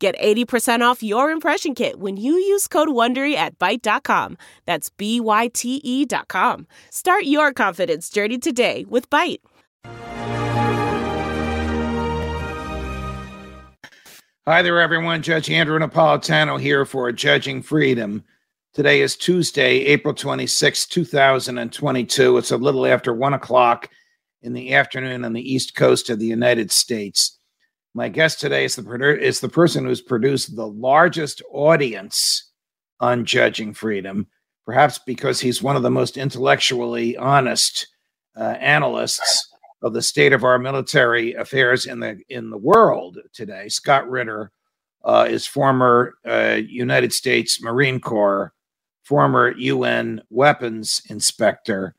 Get 80% off your impression kit when you use code WONDERY at Byte.com. That's B-Y-T-E dot com. Start your confidence journey today with Byte. Hi there, everyone. Judge Andrew Napolitano here for Judging Freedom. Today is Tuesday, April 26, 2022. It's a little after 1 o'clock in the afternoon on the East Coast of the United States. My guest today is the is the person who's produced the largest audience on judging freedom, perhaps because he's one of the most intellectually honest uh, analysts of the state of our military affairs in the in the world today. Scott Ritter uh, is former uh, United States Marine Corps, former UN weapons inspector,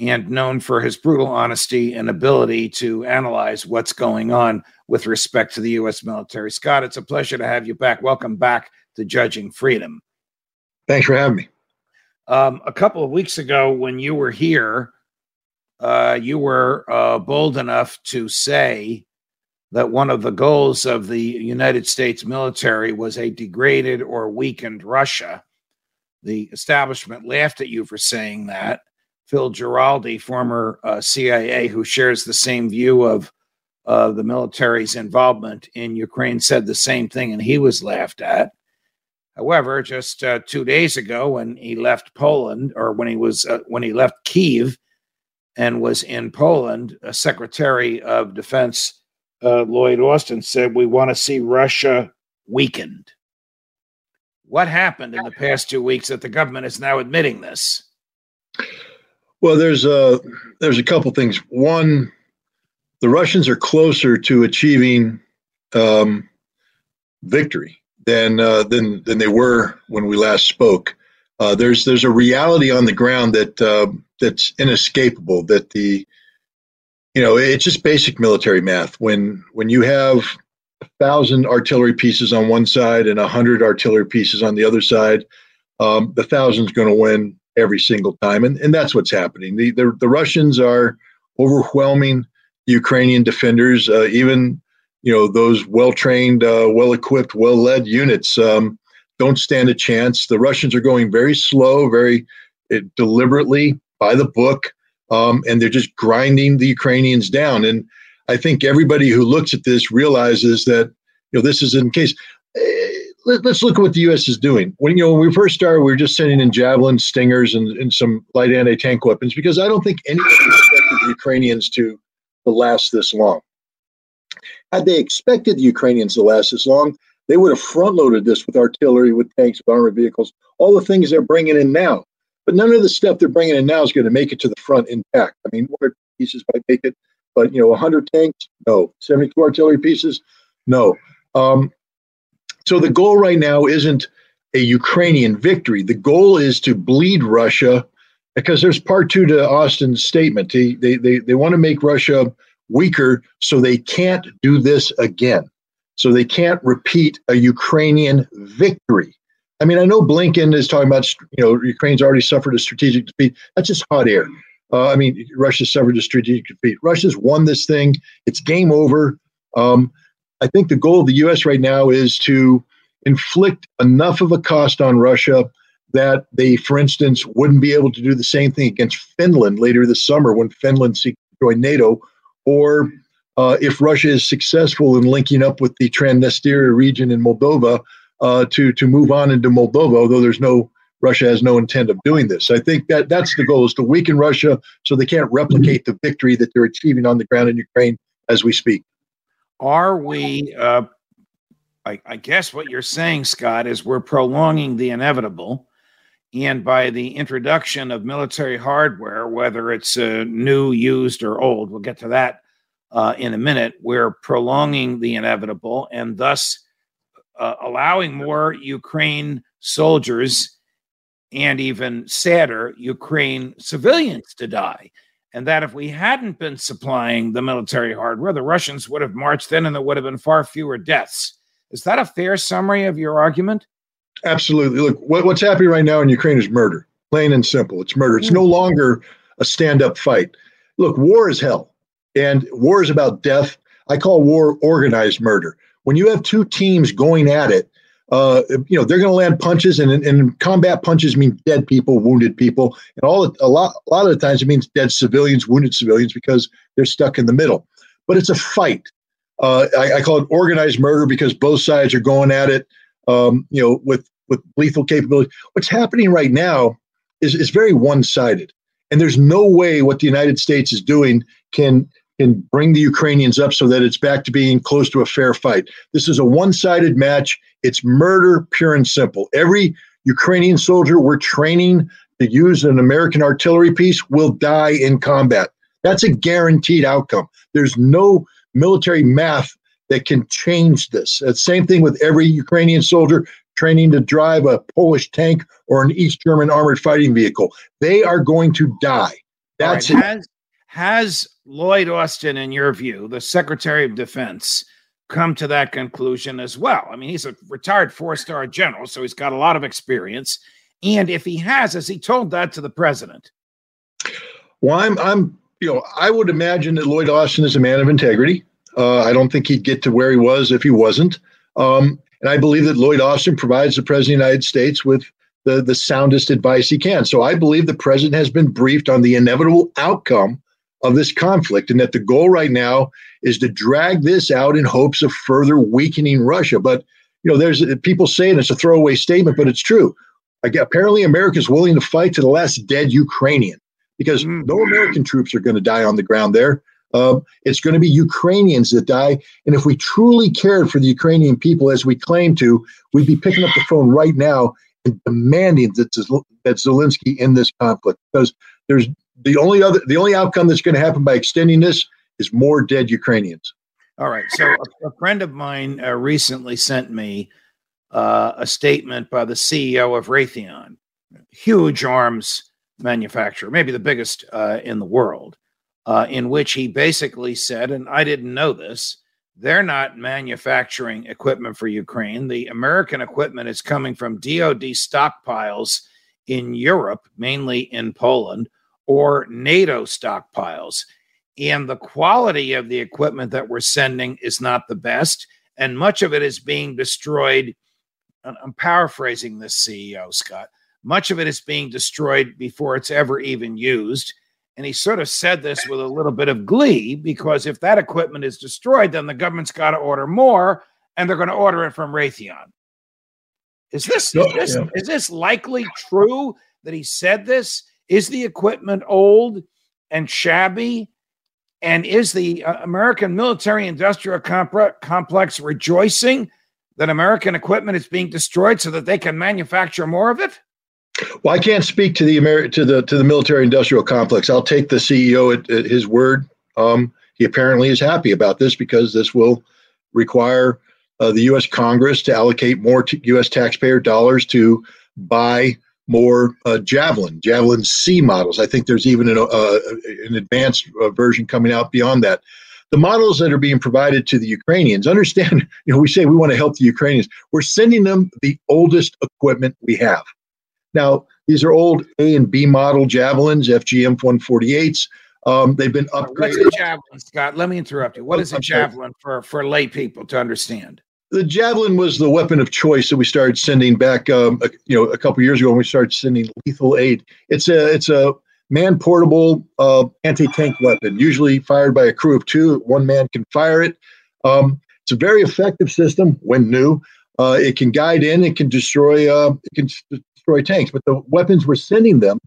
and known for his brutal honesty and ability to analyze what's going on with respect to the U.S. military. Scott, it's a pleasure to have you back. Welcome back to Judging Freedom. Thanks for having me. Um, a couple of weeks ago, when you were here, uh, you were uh, bold enough to say that one of the goals of the United States military was a degraded or weakened Russia. The establishment laughed at you for saying that. Phil Giraldi, former uh, CIA, who shares the same view of uh, the military's involvement in Ukraine said the same thing, and he was laughed at. However, just uh, two days ago, when he left Poland, or when he was uh, when he left Kiev and was in Poland, Secretary of Defense uh, Lloyd Austin said, "We want to see Russia weakened." What happened in the past two weeks that the government is now admitting this? Well, there's a there's a couple things. One, the Russians are closer to achieving um, victory than uh, than than they were when we last spoke. Uh, there's there's a reality on the ground that uh, that's inescapable. That the you know it's just basic military math. When when you have a thousand artillery pieces on one side and a hundred artillery pieces on the other side, um, the thousand's going to win every single time, and and that's what's happening. The the, the Russians are overwhelming Ukrainian defenders, uh, even you know those well-trained, uh, well-equipped, well-led units um, don't stand a chance. The Russians are going very slow, very uh, deliberately by the book, um, and they're just grinding the Ukrainians down. And I think everybody who looks at this realizes that you know this is in case. Let, us look at what the U.S. is doing. When you know when we first started, we were just sending in javelins, stingers, and, and some light anti-tank weapons because I don't think anybody expected the Ukrainians to to last this long. Had they expected the Ukrainians to last this long, they would have front loaded this with artillery, with tanks, with armored vehicles, all the things they're bringing in now. But none of the stuff they're bringing in now is going to make it to the front intact. I mean, one pieces might make it, but you know, 100 tanks, no. 72 artillery pieces, no. Um, so the goal right now isn't a Ukrainian victory. The goal is to bleed Russia because there's part two to Austin's statement. He, they, they, they want to make Russia weaker so they can't do this again. So they can't repeat a Ukrainian victory. I mean, I know Blinken is talking about, you know, Ukraine's already suffered a strategic defeat. That's just hot air. Uh, I mean, Russia suffered a strategic defeat. Russia's won this thing. It's game over. Um, I think the goal of the U.S. right now is to inflict enough of a cost on Russia that they, for instance, wouldn't be able to do the same thing against Finland later this summer when Finland seeks to join NATO, or uh, if Russia is successful in linking up with the Transnistria region in Moldova uh, to to move on into Moldova, although there's no Russia has no intent of doing this. I think that that's the goal is to weaken Russia so they can't replicate the victory that they're achieving on the ground in Ukraine as we speak. Are we? Uh, I, I guess what you're saying, Scott, is we're prolonging the inevitable and by the introduction of military hardware, whether it's uh, new, used, or old, we'll get to that uh, in a minute, we're prolonging the inevitable and thus uh, allowing more Ukraine soldiers and even sadder, Ukraine civilians to die. And that if we hadn't been supplying the military hardware, the Russians would have marched in and there would have been far fewer deaths. Is that a fair summary of your argument? Absolutely. Look, what, what's happening right now in Ukraine is murder, plain and simple. It's murder. It's no hmm. longer a stand up fight. Look, war is hell, and war is about death. I call war organized murder. When you have two teams going at it, uh, you know they're going to land punches, and, and combat punches mean dead people, wounded people, and all a lot a lot of the times it means dead civilians, wounded civilians, because they're stuck in the middle. But it's a fight. Uh, I, I, call it organized murder because both sides are going at it. Um, you know, with with lethal capability. What's happening right now is is very one sided, and there's no way what the United States is doing can can bring the Ukrainians up so that it's back to being close to a fair fight. This is a one sided match. It's murder, pure and simple. Every Ukrainian soldier we're training to use an American artillery piece will die in combat. That's a guaranteed outcome. There's no military math that can change this. The same thing with every Ukrainian soldier training to drive a Polish tank or an East German armored fighting vehicle. They are going to die. That's right. has, has Lloyd Austin, in your view, the Secretary of Defense, come to that conclusion as well? I mean, he's a retired four star general, so he's got a lot of experience. And if he has, has he told that to the president? Well, I'm, I'm, you know, I would imagine that Lloyd Austin is a man of integrity. Uh, I don't think he'd get to where he was if he wasn't. Um, and I believe that Lloyd Austin provides the President of the United States with the, the soundest advice he can. So I believe the President has been briefed on the inevitable outcome of this conflict and that the goal right now is to drag this out in hopes of further weakening Russia. But, you know, there's people saying it's a throwaway statement, but it's true. Apparently, America is willing to fight to the last dead Ukrainian because mm-hmm. no American troops are going to die on the ground there. Um, it's going to be Ukrainians that die. And if we truly cared for the Ukrainian people as we claim to, we'd be picking up the phone right now and demanding that, that Zelensky in this conflict because there's the only other the only outcome that's going to happen by extending this is more dead Ukrainians. All right. So a, a friend of mine uh, recently sent me uh, a statement by the CEO of Raytheon, huge arms manufacturer, maybe the biggest uh, in the world uh, in which he basically said, and I didn't know this, they're not manufacturing equipment for Ukraine. The American equipment is coming from DoD stockpiles in Europe, mainly in Poland, or NATO stockpiles. And the quality of the equipment that we're sending is not the best. And much of it is being destroyed. I'm paraphrasing this CEO, Scott. Much of it is being destroyed before it's ever even used. And he sort of said this with a little bit of glee because if that equipment is destroyed, then the government's got to order more and they're going to order it from Raytheon. Is this, is this, is this likely true that he said this? Is the equipment old and shabby? And is the uh, American military industrial comp- complex rejoicing that American equipment is being destroyed so that they can manufacture more of it? Well, I can't speak to the Ameri- to the to the military industrial complex. I'll take the CEO at, at his word. Um, he apparently is happy about this because this will require uh, the U.S. Congress to allocate more t- U.S. taxpayer dollars to buy more uh, Javelin, Javelin C models. I think there's even an, uh, an advanced uh, version coming out beyond that. The models that are being provided to the Ukrainians, understand, you know, we say we want to help the Ukrainians. We're sending them the oldest equipment we have. Now, these are old A and B model Javelins, FGM 148s. Um, they've been upgraded. What's a javelin, Scott? Let me interrupt you. What is a javelin for, for lay people to understand? The javelin was the weapon of choice that we started sending back, um, a, you know, a couple years ago when we started sending lethal aid. It's a it's a man portable uh, anti tank weapon, usually fired by a crew of two. One man can fire it. Um, it's a very effective system when new. Uh, it can guide in. It can destroy. Uh, it can destroy tanks. But the weapons we're sending them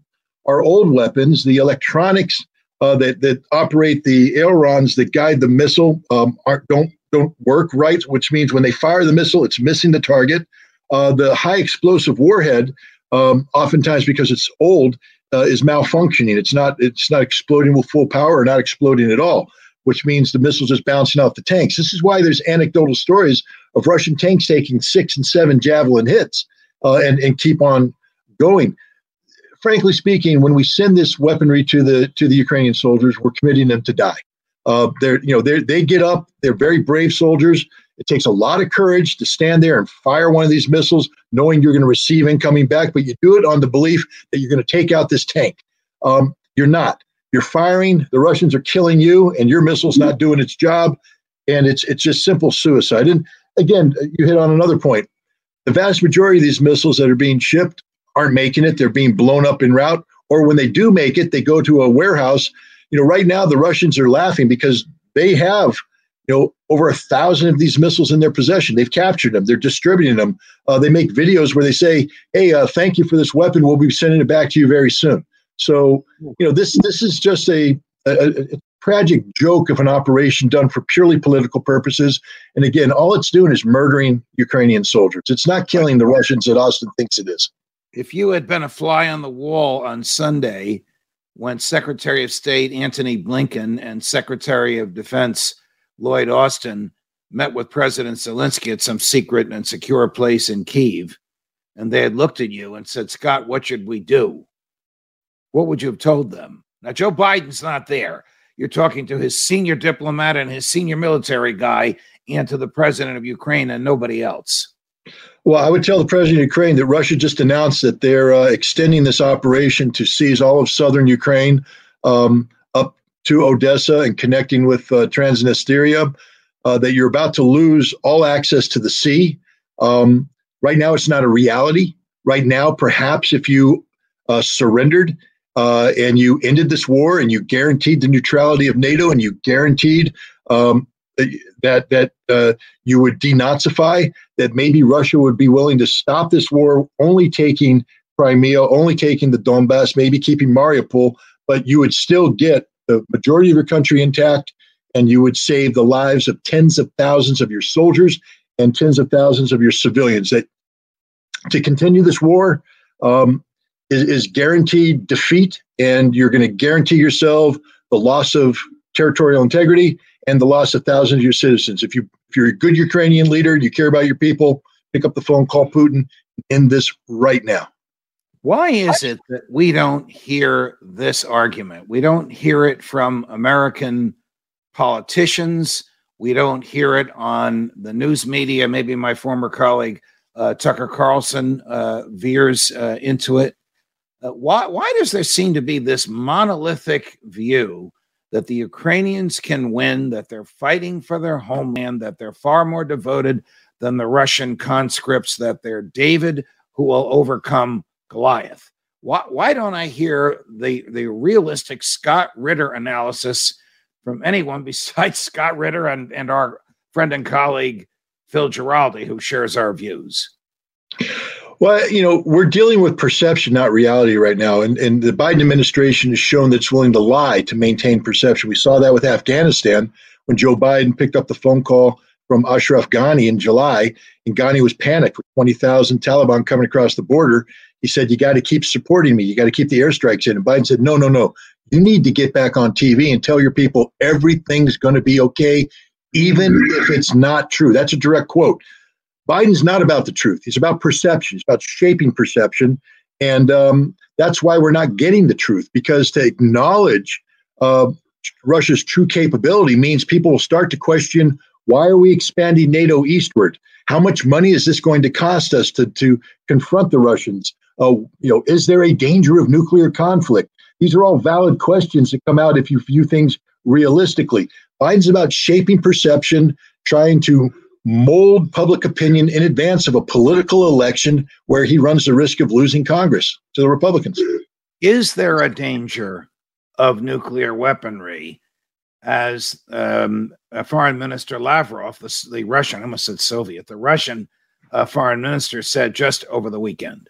are old weapons. The electronics uh, that that operate the ailerons that guide the missile um, aren't don't don't work right, which means when they fire the missile, it's missing the target. Uh, the high explosive warhead, um, oftentimes because it's old, uh, is malfunctioning. It's not it's not exploding with full power or not exploding at all, which means the missile's just bouncing off the tanks. This is why there's anecdotal stories of Russian tanks taking six and seven javelin hits uh, and and keep on going. Frankly speaking, when we send this weaponry to the to the Ukrainian soldiers, we're committing them to die. Uh, they're you know they they get up. They're very brave soldiers. It takes a lot of courage to stand there and fire one of these missiles, knowing you're going to receive incoming back. But you do it on the belief that you're going to take out this tank. Um, you're not. You're firing. The Russians are killing you, and your missile's not doing its job. And it's it's just simple suicide. And again, you hit on another point. The vast majority of these missiles that are being shipped aren't making it. They're being blown up en route, or when they do make it, they go to a warehouse. You know, right now the Russians are laughing because they have you know over a thousand of these missiles in their possession. They've captured them. They're distributing them. Uh, they make videos where they say, "Hey, uh, thank you for this weapon. We'll be sending it back to you very soon." So, you know, this this is just a, a, a, tragic joke of an operation done for purely political purposes. And again, all it's doing is murdering Ukrainian soldiers. It's not killing the Russians that Austin thinks it is. If you had been a fly on the wall on Sunday when Secretary of State Antony Blinken and Secretary of Defense Lloyd Austin met with President Zelensky at some secret and secure place in Kiev, and they had looked at you and said, Scott, what should we do? what would you have told them? Now, Joe Biden's not there. You're talking to his senior diplomat and his senior military guy and to the president of Ukraine and nobody else. Well, I would tell the president of Ukraine that Russia just announced that they're uh, extending this operation to seize all of southern Ukraine um, up to Odessa and connecting with uh, Transnistria. Uh, that you're about to lose all access to the sea. Um, right now, it's not a reality. Right now, perhaps if you uh, surrendered, uh, and you ended this war and you guaranteed the neutrality of NATO and you guaranteed um, that that uh, you would denazify, that maybe Russia would be willing to stop this war, only taking Crimea, only taking the Donbass, maybe keeping Mariupol, but you would still get the majority of your country intact, and you would save the lives of tens of thousands of your soldiers and tens of thousands of your civilians. That to continue this war, um, is, is guaranteed defeat, and you're going to guarantee yourself the loss of territorial integrity and the loss of thousands of your citizens. If you if you're a good Ukrainian leader, you care about your people, pick up the phone, call Putin, end this right now. Why is it that we don't hear this argument? We don't hear it from American politicians. We don't hear it on the news media. Maybe my former colleague uh, Tucker Carlson uh, veers uh, into it. Uh, why, why does there seem to be this monolithic view that the Ukrainians can win, that they're fighting for their homeland, that they're far more devoted than the Russian conscripts, that they're David who will overcome Goliath? Why, why don't I hear the, the realistic Scott Ritter analysis from anyone besides Scott Ritter and, and our friend and colleague Phil Giraldi, who shares our views? Well, you know, we're dealing with perception, not reality right now. And, and the Biden administration has shown that it's willing to lie to maintain perception. We saw that with Afghanistan when Joe Biden picked up the phone call from Ashraf Ghani in July, and Ghani was panicked with 20,000 Taliban coming across the border. He said, You got to keep supporting me. You got to keep the airstrikes in. And Biden said, No, no, no. You need to get back on TV and tell your people everything's going to be okay, even if it's not true. That's a direct quote. Biden's not about the truth. He's about perception. He's about shaping perception. And um, that's why we're not getting the truth because to acknowledge uh, Russia's true capability means people will start to question why are we expanding NATO eastward? How much money is this going to cost us to, to confront the Russians? Uh, you know, is there a danger of nuclear conflict? These are all valid questions that come out if you view things realistically. Biden's about shaping perception, trying to mold public opinion in advance of a political election where he runs the risk of losing Congress to the Republicans. Is there a danger of nuclear weaponry? As um, Foreign Minister Lavrov, the, the, Russian, I almost said Soviet, the Russian uh, foreign minister said just over the weekend.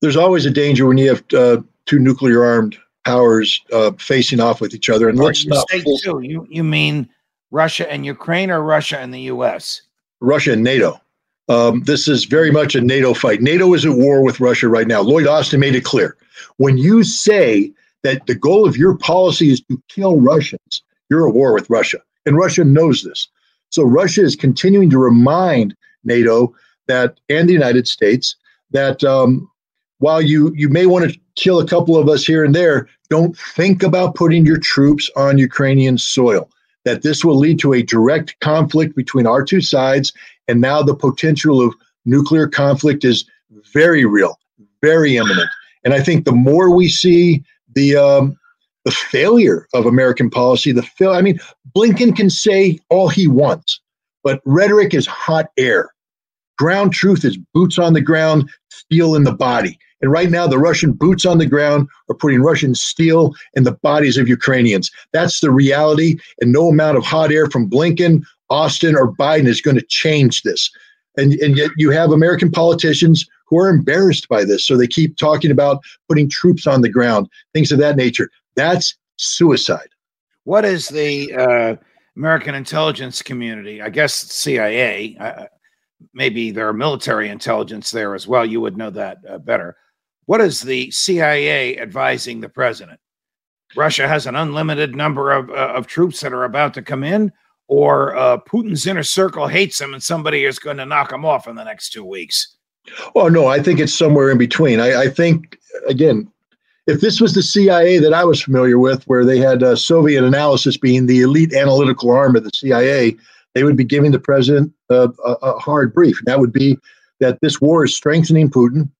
There's always a danger when you have uh, two nuclear armed powers uh, facing off with each other. And let's not. You, you mean Russia and Ukraine or Russia and the U.S.? Russia and NATO. Um, this is very much a NATO fight. NATO is at war with Russia right now. Lloyd Austin made it clear. When you say that the goal of your policy is to kill Russians, you're at war with Russia. And Russia knows this. So Russia is continuing to remind NATO that and the United States that um, while you you may want to kill a couple of us here and there, don't think about putting your troops on Ukrainian soil. That this will lead to a direct conflict between our two sides, and now the potential of nuclear conflict is very real, very imminent. And I think the more we see the um, the failure of American policy, the fail. I mean, Blinken can say all he wants, but rhetoric is hot air. Ground truth is boots on the ground, steel in the body. And right now, the Russian boots on the ground are putting Russian steel in the bodies of Ukrainians. That's the reality. And no amount of hot air from Blinken, Austin, or Biden is going to change this. And, and yet, you have American politicians who are embarrassed by this. So they keep talking about putting troops on the ground, things of that nature. That's suicide. What is the uh, American intelligence community? I guess CIA. Maybe there are military intelligence there as well. You would know that uh, better. What is the CIA advising the president? Russia has an unlimited number of, uh, of troops that are about to come in, or uh, Putin's inner circle hates him and somebody is going to knock him off in the next two weeks. Oh, no, I think it's somewhere in between. I, I think, again, if this was the CIA that I was familiar with, where they had uh, Soviet analysis being the elite analytical arm of the CIA, they would be giving the president a, a, a hard brief. And that would be that this war is strengthening Putin,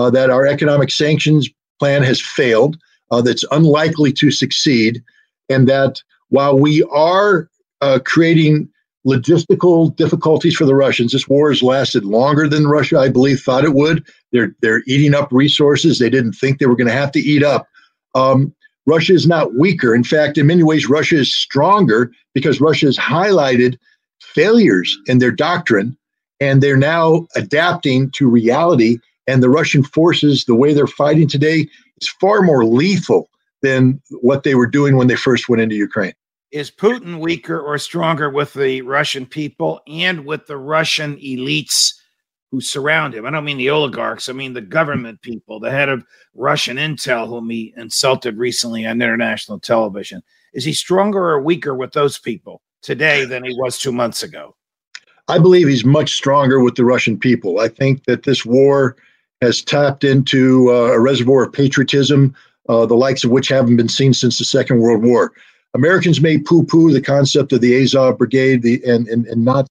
uh, that our economic sanctions plan has failed, uh, that's unlikely to succeed, and that while we are uh, creating logistical difficulties for the Russians. This war has lasted longer than Russia, I believe, thought it would. They're they're eating up resources they didn't think they were going to have to eat up. Um, Russia is not weaker. In fact, in many ways, Russia is stronger because Russia has highlighted failures in their doctrine, and they're now adapting to reality. And the Russian forces, the way they're fighting today, is far more lethal than what they were doing when they first went into Ukraine is Putin weaker or stronger with the Russian people and with the Russian elites who surround him? I don't mean the oligarchs, I mean the government people, the head of Russian intel, whom he insulted recently on international television. Is he stronger or weaker with those people today than he was two months ago? I believe he's much stronger with the Russian people. I think that this war has tapped into uh, a reservoir of patriotism, uh, the likes of which haven't been seen since the Second World War. Americans may poo-poo the concept of the Azov Brigade, the and and, and not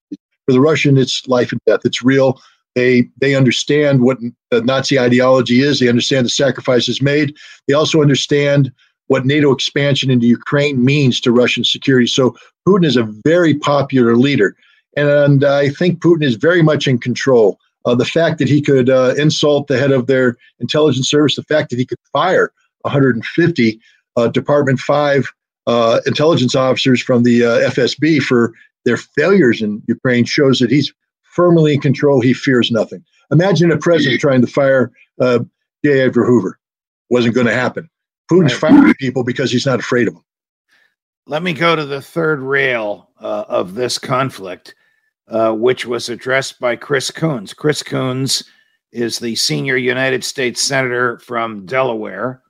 for the Russian, it's life and death. It's real. They they understand what the Nazi ideology is. They understand the sacrifices made. They also understand what NATO expansion into Ukraine means to Russian security. So Putin is a very popular leader, and I think Putin is very much in control. Uh, the fact that he could uh, insult the head of their intelligence service, the fact that he could fire 150 uh, Department Five uh, intelligence officers from the uh, FSB for their failures in Ukraine shows that he's firmly in control. He fears nothing. Imagine a president trying to fire uh, J. Edgar Hoover. Wasn't going to happen. Putin's right. firing people because he's not afraid of them. Let me go to the third rail uh, of this conflict, uh, which was addressed by Chris Coons. Chris Coons is the senior United States Senator from Delaware.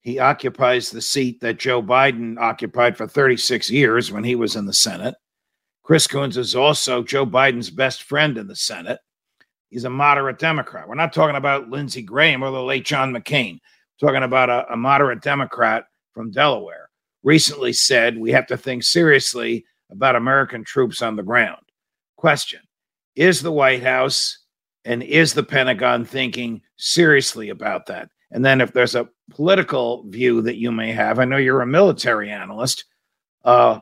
He occupies the seat that Joe Biden occupied for 36 years when he was in the Senate. Chris Coons is also Joe Biden's best friend in the Senate. He's a moderate Democrat. We're not talking about Lindsey Graham or the late John McCain. We're talking about a, a moderate Democrat from Delaware. Recently said we have to think seriously about American troops on the ground. Question Is the White House and is the Pentagon thinking seriously about that? And then if there's a political view that you may have, I know you're a military analyst. Uh,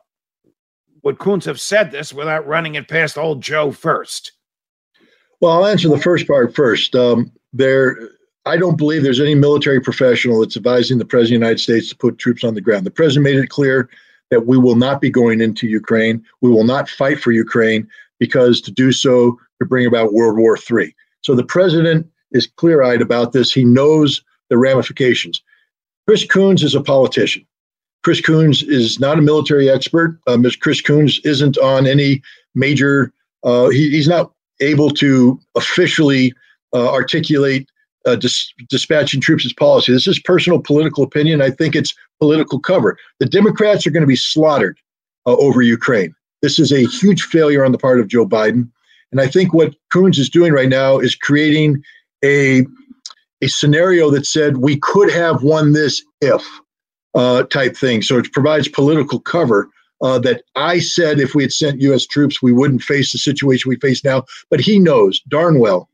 would Coons have said this without running it past old Joe first? Well, I'll answer the first part first. Um, there, I don't believe there's any military professional that's advising the president of the United States to put troops on the ground. The president made it clear that we will not be going into Ukraine. We will not fight for Ukraine because to do so could bring about World War III. So the president is clear eyed about this. He knows the ramifications. Chris Coons is a politician. Chris Coons is not a military expert. Um, Chris Coons isn't on any major, uh, he, he's not able to officially uh, articulate uh, dis- dispatching troops as policy. This is personal political opinion. I think it's political cover. The Democrats are going to be slaughtered uh, over Ukraine. This is a huge failure on the part of Joe Biden. And I think what Coons is doing right now is creating a a scenario that said we could have won this if uh, type thing. So it provides political cover uh, that I said if we had sent U.S. troops, we wouldn't face the situation we face now. But he knows darn well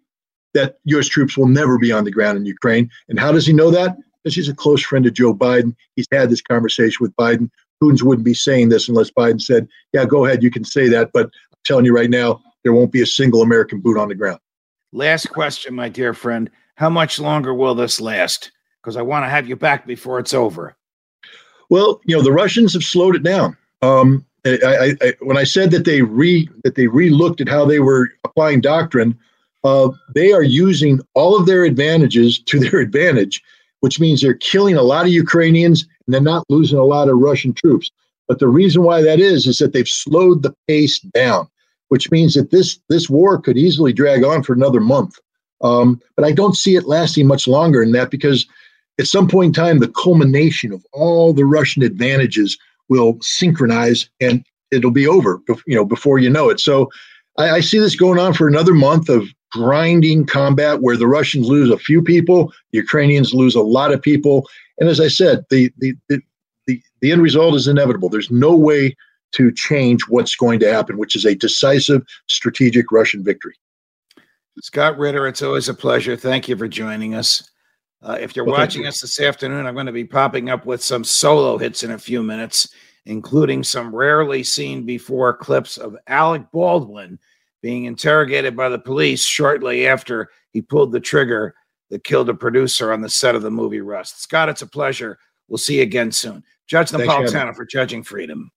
that U.S. troops will never be on the ground in Ukraine. And how does he know that? Because he's a close friend of Joe Biden. He's had this conversation with Biden. Coons wouldn't be saying this unless Biden said, Yeah, go ahead, you can say that. But I'm telling you right now, there won't be a single American boot on the ground. Last question, my dear friend. How much longer will this last? Because I want to have you back before it's over. Well, you know, the Russians have slowed it down. Um, I, I, I, when I said that they re that they re-looked at how they were applying doctrine, uh, they are using all of their advantages to their advantage, which means they're killing a lot of Ukrainians and they're not losing a lot of Russian troops. But the reason why that is is that they've slowed the pace down, which means that this this war could easily drag on for another month. Um, but I don't see it lasting much longer than that because at some point in time, the culmination of all the Russian advantages will synchronize and it'll be over, you know, before you know it. So I, I see this going on for another month of grinding combat where the Russians lose a few people, the Ukrainians lose a lot of people. And as I said, the, the, the, the, the end result is inevitable. There's no way to change what's going to happen, which is a decisive strategic Russian victory. Scott Ritter, it's always a pleasure. Thank you for joining us. Uh, if you're well, watching you. us this afternoon, I'm going to be popping up with some solo hits in a few minutes, including some rarely seen before clips of Alec Baldwin being interrogated by the police shortly after he pulled the trigger that killed a producer on the set of the movie Rust. Scott, it's a pleasure. We'll see you again soon. Judge Napolitano for Judging Freedom.